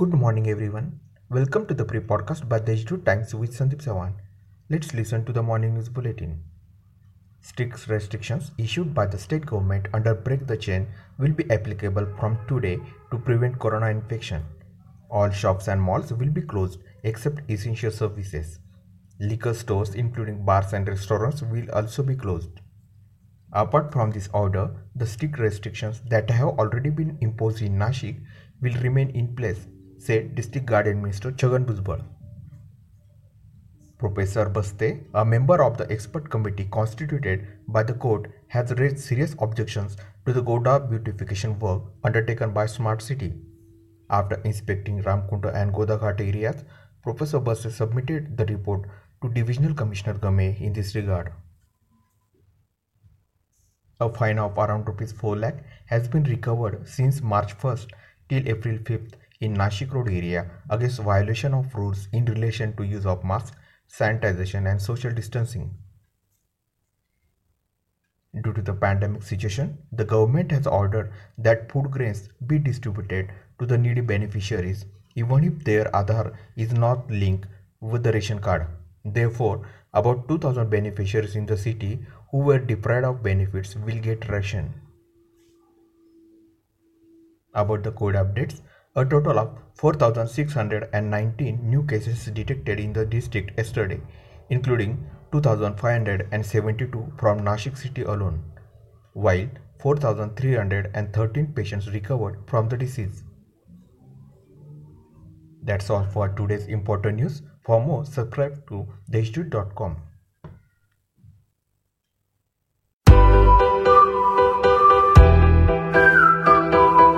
Good morning, everyone. Welcome to the pre podcast by the Institute Times with Sandeep Sawan. Let's listen to the morning news bulletin. Strict restrictions issued by the state government under Break the Chain will be applicable from today to prevent corona infection. All shops and malls will be closed except essential services. Liquor stores, including bars and restaurants, will also be closed. Apart from this order, the strict restrictions that have already been imposed in Nashik will remain in place, said District Guardian Minister Chhagan Bhujbal. Professor Baste, a member of the expert committee constituted by the court, has raised serious objections to the Goda beautification work undertaken by Smart City. After inspecting Ramkunda and Godaghat areas, Professor Baste submitted the report to Divisional Commissioner Game in this regard. A fine of around rupees 4 lakh has been recovered since March 1st till April 5th in Nashik Road area against violation of rules in relation to use of masks, sanitization and social distancing. Due to the pandemic situation, the government has ordered that food grains be distributed to the needy beneficiaries even if their Aadhaar is not linked with the ration card. Therefore, about 2000 beneficiaries in the city who were deprived of benefits will get ration. About the code updates, a total of 4,619 new cases detected in the district yesterday, including 2,572 from Nashik city alone, while 4,313 patients recovered from the disease. That's all for today's important news. For more, subscribe to theinstitute.com.